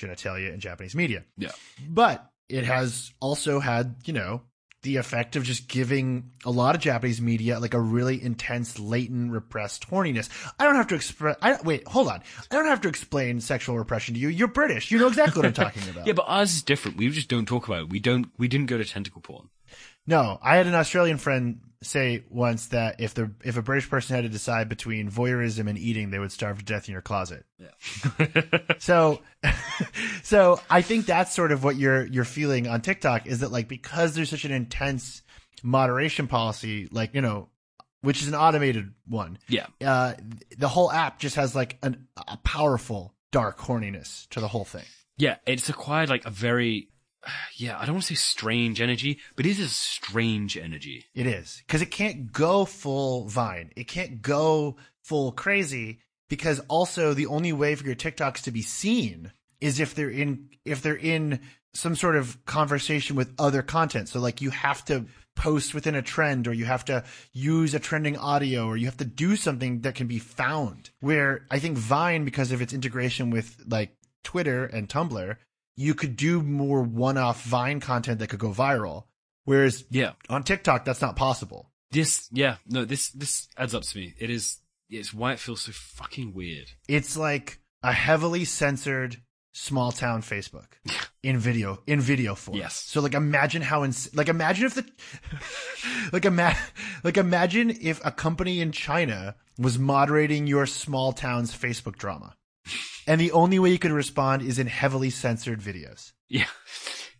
genitalia in Japanese media. Yeah. But it has also had, you know, the effect of just giving a lot of Japanese media like a really intense, latent, repressed horniness. I don't have to express. I wait, hold on. I don't have to explain sexual repression to you. You're British. You know exactly what I'm talking about. [LAUGHS] Yeah, but ours is different. We just don't talk about it. We don't. We didn't go to tentacle porn. No, I had an Australian friend say once that if the if a British person had to decide between voyeurism and eating, they would starve to death in your closet. Yeah. [LAUGHS] So, [LAUGHS] so I think that's sort of what you're you're feeling on TikTok is that like because there's such an intense moderation policy, like you know, which is an automated one. yeah. Uh, the whole app just has like an, a powerful dark horniness to the whole thing. Yeah, it's acquired like a very, [SIGHS] yeah, I don't want to say strange energy, but it is a strange energy. It is because it can't go full Vine. It can't go full crazy because also the only way for your TikToks to be seen is if they're in if they're in some sort of conversation with other content. So like you have to post within a trend or you have to use a trending audio or you have to do something that can be found. Where I think Vine because of its integration with like Twitter and Tumblr, you could do more one-off Vine content that could go viral. Whereas Yeah. on TikTok that's not possible. This, yeah, no, this, this adds up to me. It is, it's why it feels so fucking weird. it's like a heavily censored small town Facebook [LAUGHS] in video in video form. Yes. So like imagine how ins- like imagine if the [LAUGHS] like ima- like imagine if a company in China was moderating your small town's Facebook drama. And the only way you could respond is in heavily censored videos. Yeah. [LAUGHS]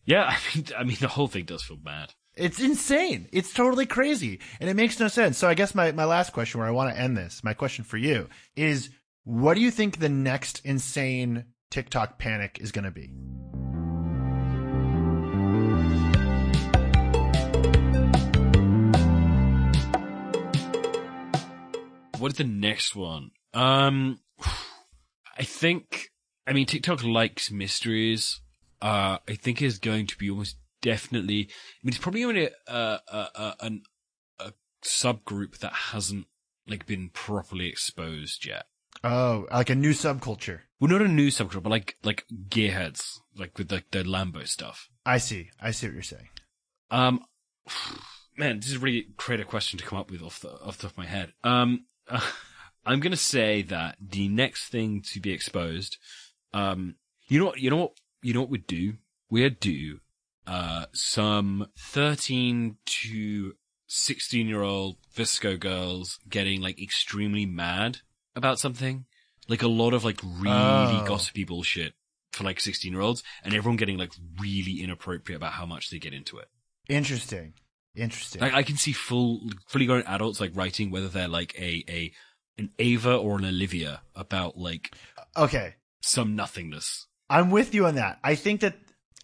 Yeah, I mean, I mean, the whole thing does feel bad. It's insane. It's totally crazy. And it makes no sense. So I guess my, my last question where I want to end this, my question for you is what do you think the next insane TikTok panic is going to be? What is the next one? Um, [SIGHS] I think, I mean, TikTok likes mysteries. Uh, I think is going to be almost definitely, I mean, it's probably only a, a, a, an, a subgroup that hasn't, like, been properly exposed yet. Oh, like a new subculture. Well, not a new subgroup, but like, like gearheads, like with like the Lambo stuff. I see. I see what you're saying. Um, [SIGHS] man, this is a really creative question to come up with off the off the top of my head. Um, [LAUGHS] I'm gonna say that the next thing to be exposed, um, you know what, you know what, you know what we'd do? We'd do, uh, some 13 to 16 year old VSCO girls getting like extremely mad about something. Like a lot of like really Oh. gossipy bullshit for like 16 year olds and everyone getting like really inappropriate about how much they get into it. Interesting. Interesting. Like I can see full, fully grown adults like writing whether they're like a, a, an Ava or an Olivia about like okay. some nothingness. I'm with you on that. I think that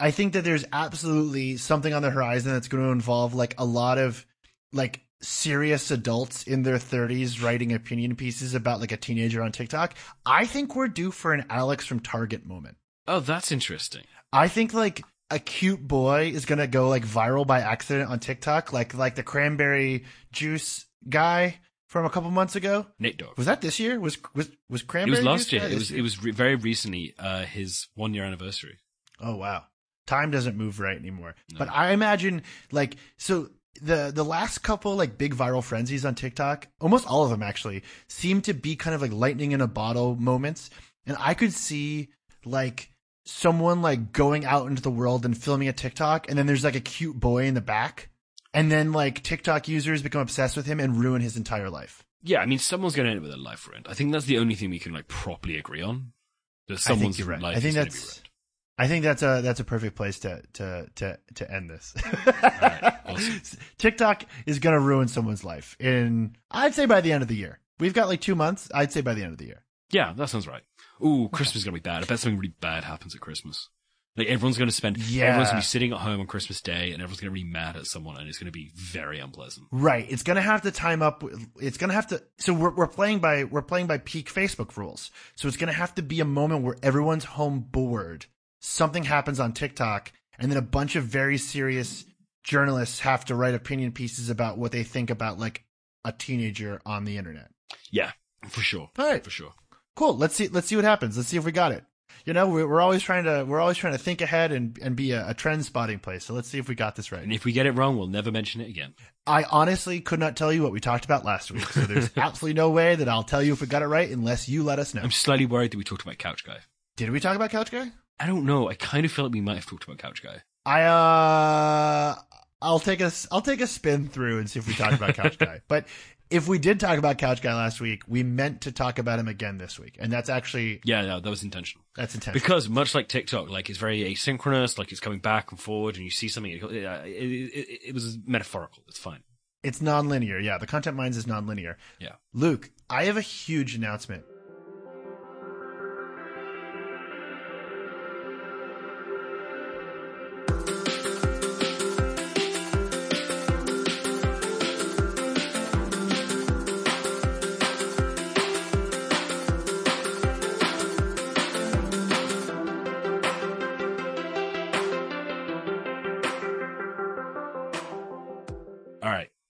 I think that there's absolutely something on the horizon that's going to involve like a lot of like serious adults in their 30s writing opinion pieces about like a teenager on TikTok. I think we're due for an Alex from Target moment. Oh, that's interesting. I think like a cute boy is going to go like viral by accident on TikTok like like the cranberry juice guy from a couple months ago. Nate Dogg. Was that this year? Was was was cranberry? It was last year. It was, year? it was re- very recently, uh, his one year anniversary. Oh wow. Time doesn't move right anymore. No. But I imagine like so the the last couple like big viral frenzies on TikTok, almost all of them actually, seem to be kind of like lightning in a bottle moments. And I could see like someone like going out into the world and filming a TikTok and then there's like a cute boy in the back. And then like TikTok users become obsessed with him and ruin his entire life. Yeah, I mean, someone's going to end up with a life ruined. I think that's the only thing we can like properly agree on. That I think someone's right. life I think is going to be that's ruined. I think that's a that's a perfect place to to to to end this. [LAUGHS] awesome. [LAUGHS] TikTok is going to ruin someone's life in I'd say by the end of the year. We've got like 2 months. I'd say by the end of the year. Yeah, that sounds right. Ooh, Christmas is going to be bad. I bet something really bad happens at Christmas. Like everyone's going to spend, Yeah. everyone's going to be sitting at home on Christmas Day and everyone's going to be mad at someone and it's going to be very unpleasant. Right. It's going to have to time up it's going to have to so we're we're playing by we're playing by peak Facebook rules. So it's going to have to be a moment where everyone's home bored. Something happens on TikTok and then a bunch of very serious journalists have to write opinion pieces about what they think about like a teenager on the internet. Yeah, for sure. All right. For sure. cool. Let's see. Let's see what happens. Let's see if we got it. You know, we're, we're always trying to we're always trying to think ahead and and be a, a trend spotting place. So let's see if we got this right. And if we get it wrong, we'll never mention it again. I honestly could not tell you what we talked about last week. So there's [LAUGHS] absolutely no way that I'll tell you if we got it right unless you let us know. I'm slightly worried that we talked about Couch Guy. Did we talk about Couch Guy? I don't know. I kind of feel like we might have talked about Couch Guy. I uh, I'll take a I'll take a spin through and see if we talked about Couch [LAUGHS] Guy. But if we did talk about Couch Guy last week, we meant to talk about him again this week, and that's actually Yeah, no, that was intentional. that's intentional. Because much like TikTok, like it's very asynchronous, like it's coming back and forward, and you see something. It, it, it, it was metaphorical. It's fine. It's non-linear. Yeah, the content mines is non-linear. Yeah. Luke, I have a huge announcement.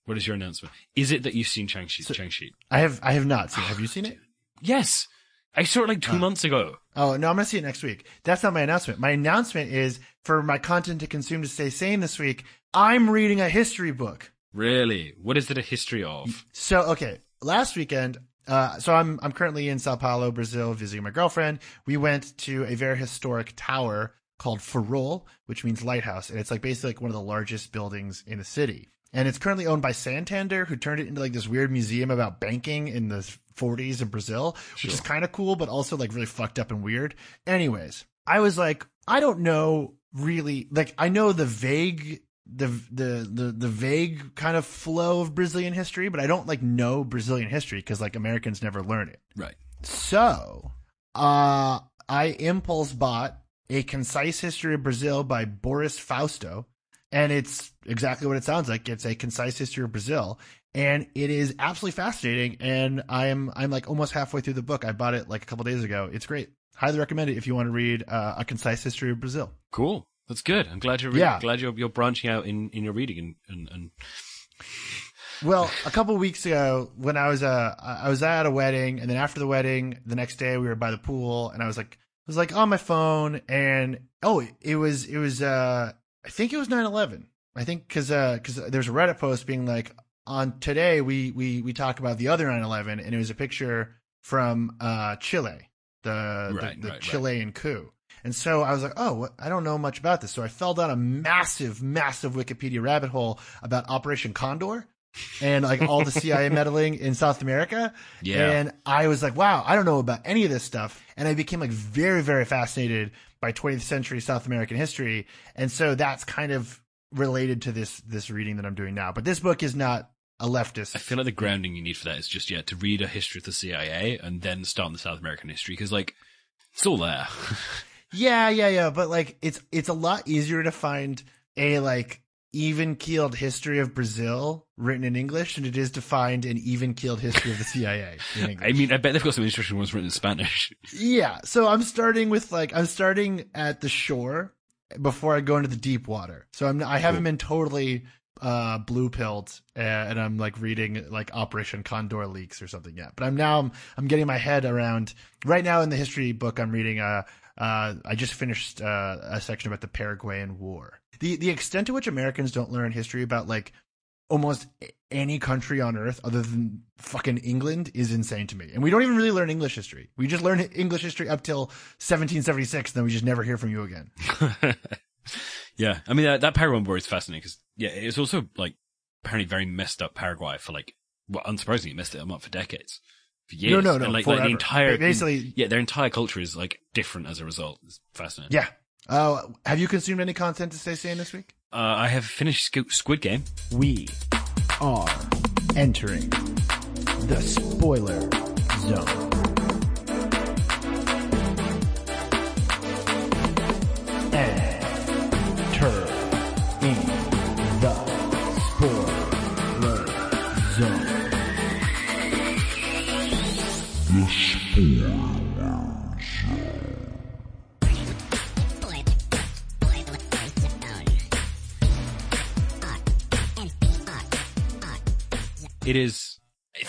What is your announcement? Is it that you've seen Shang-Chi? Shang-Chi? I have I have not seen. it. Have you seen it? Yes. I saw it like two months ago. Oh no, I'm gonna see it next week. That's not my announcement. My announcement is for my content to consume to stay sane this week. I'm reading a history book. Really? What is it a history of? So okay, last weekend. Uh, so I'm I'm currently in Sao Paulo, Brazil, visiting my girlfriend. We went to a very historic tower called Farol, which means lighthouse, and it's like basically like one of the largest buildings in the city. And it's currently owned by Santander, who turned it into like this weird museum about banking in the 40s in Brazil, which is kind of cool, but also like really fucked up and weird. Anyways, I was like, I don't know really, like I know the vague the the the the vague kind of flow of Brazilian history, but I don't like know Brazilian history because like Americans never learn it. Right. So, uh, I impulse bought a concise history of Brazil by Boris Fausto, and it's exactly what it sounds like. It's a concise history of Brazil, and it is absolutely fascinating. And I'm I'm like almost halfway through the book. I bought it like a couple days ago. It's great. Highly recommend it if you want to read uh, a concise history of Brazil. Cool. That's good. I'm glad you're re- Yeah. glad you're you're branching out in, in your reading and, and, and Well, a couple weeks ago, when I was uh, I was at a wedding, and then after the wedding, the next day we were by the pool, and I was like, I was like on my phone, and oh, it was it was uh, I think it was 9/11. I think because because there's a Reddit post being like on today we we we talk about the other 9/11, and it was a picture from uh Chile, the Right, the, the right, right. Chilean coup. And so I was like, oh. I don't know much about this. So I fell down a massive, massive Wikipedia rabbit hole about Operation Condor and like all the CIA [LAUGHS] meddling in South America. Yeah. And I was like, wow, I don't know about any of this stuff. And I became like very, very fascinated by 20th century South American history. And so that's kind of related to this, this reading that I'm doing now. But this book is not a leftist. I feel like the grounding you need for that is just yeah to read a history of the CIA and then start on the South American history because like it's all there. [LAUGHS] Yeah, yeah, yeah. But like, it's it's a lot easier to find a like even keeled history of Brazil written in English than it is to find an even keeled history of the CIA in [LAUGHS] English. I mean, I bet they've got some interesting ones written in Spanish. yeah. So I'm starting with like I'm starting at the shore before I go into the deep water. So I'm I haven't Cool. been totally uh blue pilled uh, and I'm like reading like Operation Condor leaks or something yet. But I'm now I'm, I'm getting my head around right now in the history book I'm reading uh uh I just finished uh, a section about the Paraguayan War. The the extent to which Americans don't learn history about like almost any country on earth other than fucking England is insane to me. And we don't even really learn English history. We just learn English history up till 1776 then we just never hear from you again. [LAUGHS] yeah, I mean that that Paraguayan war is fascinating because yeah, it's also like apparently very messed up Paraguay for like well, unsurprisingly, messed it up for decades, for years. No, no, no, And, like, like the entire basically- yeah, their entire culture is like different as a result. It's fascinating. Yeah. Uh, have you consumed any content to stay sane this week? Uh, I have finished Squid Game. We are entering the spoiler zone.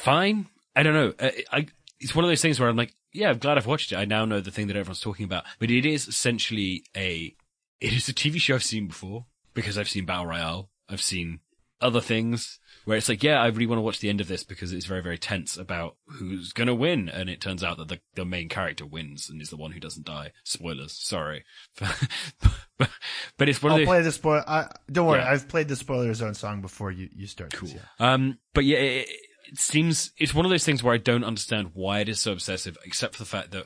Fine. I don't know. I, I, it's one of those things where I'm like, yeah, I'm glad I've watched it. I now know the thing that everyone's talking about. But it is essentially a, it is a TV show I've seen before because I've seen Battle Royale. I've seen other things where it's like, yeah, I really want to watch the end of this because it's very, very tense about who's going to win. And it turns out that the, the main character wins and is the one who doesn't die. Spoilers. Sorry. [LAUGHS] but, but it's one I'll the, play the spoil. I, don't worry, Yeah. I've played the spoiler zone song before you you start. Cool. Um, but yeah, it, it seems it's one of those things where I don't understand why it is so obsessive, except for the fact that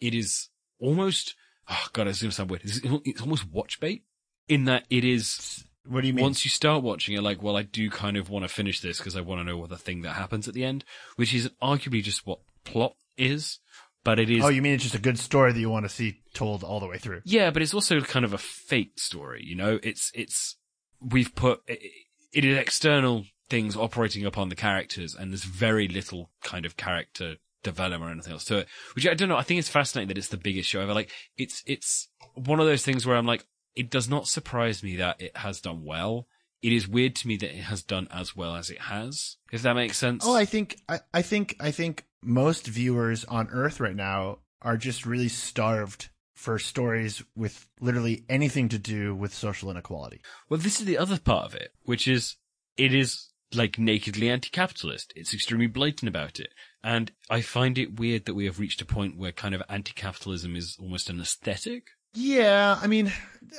it is almost. Oh god, it's gonna sound weird. It's, it's almost watch bait in that it is. What do you mean? Once you start watching it, like, well, I do kind of want to finish this because I want to know what the thing that happens at the end, which is arguably just what plot is, but it is. oh, you mean it's just a good story that you want to see told all the way through? Yeah, but it's also kind of a fake story, you know? It's, it's, we've put, it, it is external things operating upon the characters and there's very little kind of character development or anything else to it, which I don't know. I think it's fascinating that it's the biggest show ever. Like, it's, it's one of those things where I'm like, it does not surprise me that it has done well. it is weird to me that it has done as well as it has. If that makes sense. Oh, I think I, I think I think most viewers on Earth right now are just really starved for stories with literally anything to do with social inequality. Well, this is the other part of it, which is it is like nakedly anti-capitalist. It's extremely blatant about it. And I find it weird that we have reached a point where kind of anti-capitalism is almost an aesthetic. Yeah, I mean,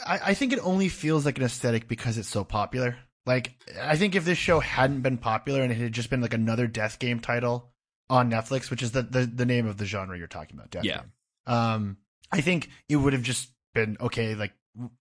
I, I think it only feels like an aesthetic because it's so popular. Like, I think if this show hadn't been popular and it had just been like another death game title on Netflix, which is the, the, the name of the genre you're talking about, death Yeah. game. Um, I think it would have just been okay, like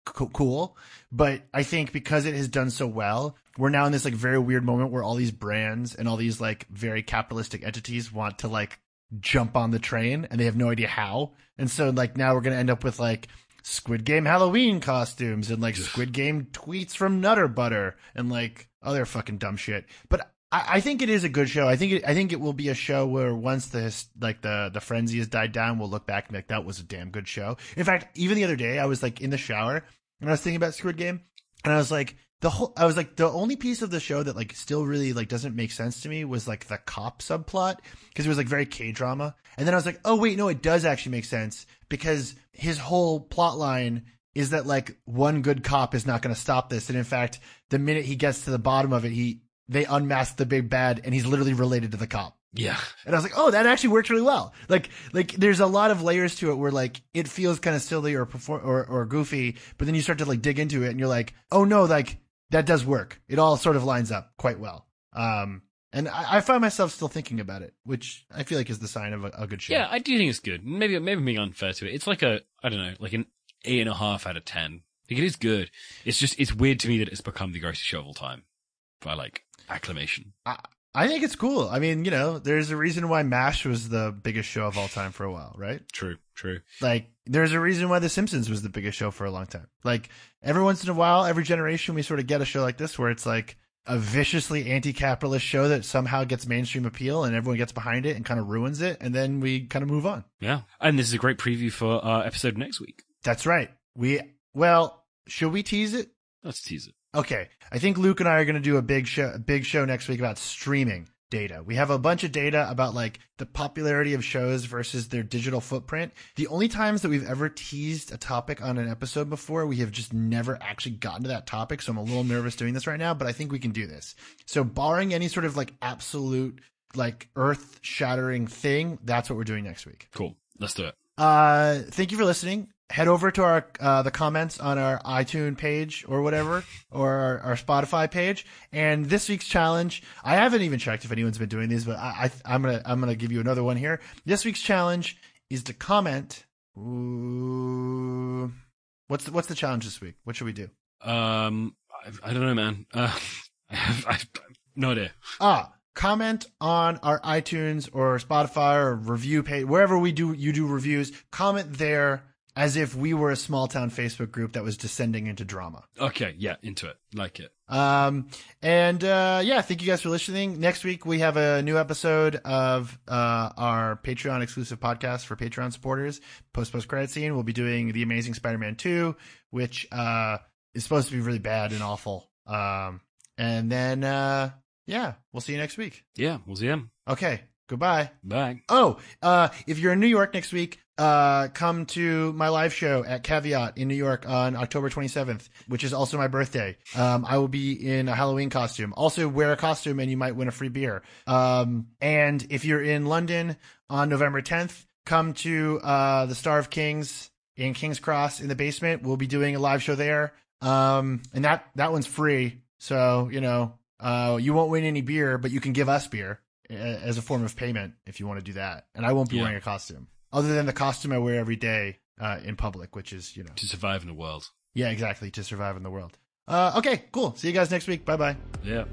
cool. But I think because it has done so well, we're now in this like very weird moment where all these brands and all these like very capitalistic entities want to like jump on the train and they have no idea how. And so like now we're gonna end up with like Squid Game Halloween costumes and like Squid Game tweets from Nutter Butter and like other fucking dumb shit. But I, think it is a good show. I think it, I think it will be a show where once the like the the frenzy has died down, we'll look back and be like that was a damn good show. In fact, even the other day, I was like in the shower and I was thinking about Squid Game, and I was like the whole I was like the only piece of the show that like still really like doesn't make sense to me was like the cop subplot because it was like very K drama, and then I was like, oh wait, no, it does actually make sense because his whole plot line is that like one good cop is not going to stop this, and in fact, the minute he gets to the bottom of it, he they unmask the big bad, and he's literally related to the cop. Yeah. And I was like, oh, that actually works really well. Like, like there's a lot of layers to it where like it feels kind of silly or perform or, or goofy, but then you start to like dig into it and you're like, oh no, like that does work. It all sort of lines up quite well. Um, and I, I find myself still thinking about it, which I feel like is the sign of a, a good show. Yeah, I do think it's good. Maybe maybe I'm being unfair to it. It's like a I don't know, like an eight and a half out of ten. Like it is good. It's just it's weird to me that it's become the greatest show of all time by like acclamation. I, I think it's cool. I mean, you know, there's a reason why MASH was the biggest show of all time for a while, right? True, true. Like, there's a reason why The Simpsons was the biggest show for a long time. Like, every once in a while, every generation, we sort of get a show like this where it's like a viciously anti-capitalist show that somehow gets mainstream appeal and everyone gets behind it and kind of ruins it, and then we kind of move on. Yeah, and this is a great preview for our episode next week. That's right. We well, should we tease it? Let's tease it. Okay, I think Luke and I are going to do a big show, a big show next week about streaming data. We have a bunch of data about like the popularity of shows versus their digital footprint. The only times that we've ever teased a topic on an episode before, we have just never actually gotten to that topic. So I'm a little nervous doing this right now, but I think we can do this. So barring any sort of like absolute like earth shattering thing, that's what we're doing next week. Cool. Let's do it. Uh, thank you for listening. Head over to our uh, the comments on our iTunes page or whatever, or our, our Spotify page. And this week's challenge, I haven't even checked if anyone's been doing these, but I, I I'm gonna I'm gonna give you another one here. This week's challenge is to comment. Ooh, what's the, what's the challenge this week? What should we do? Um, I, I don't know, man. Uh, [LAUGHS] I have, I have no idea. Ah, comment on our iTunes or Spotify or review page, wherever we do you do reviews. Comment there as if we were a small town Facebook group that was descending into drama. Okay, yeah, into it, like it. Um, and uh, yeah, thank you guys for listening. Next week we have a new episode of uh, our Patreon exclusive podcast for Patreon supporters. Post post credit scene. We'll be doing the Amazing Spider-Man two, which uh, is supposed to be really bad and awful. Um, and then uh, yeah, we'll see you next week. Yeah, we'll see him. Okay, goodbye. Bye. Oh, uh, if you're in New York next week, uh, come to my live show at Caveat in New York on October 27th, which is also my birthday. Um, I will be in a Halloween costume. Also wear a costume and you might win a free beer. Um, and if you're in London on November 10th, come to, uh, the Star of Kings in King's Cross in the basement. We'll be doing a live show there. Um, and that, that one's free. So, you know, uh, you won't win any beer, but you can give us beer as a form of payment if you want to do that. And I won't be Yeah. wearing a costume other than the costume I wear every day uh, in public, which is, you know, To survive in the world. yeah, exactly, to survive in the world. Uh, okay, cool. See you guys next week. Bye bye. Yeah.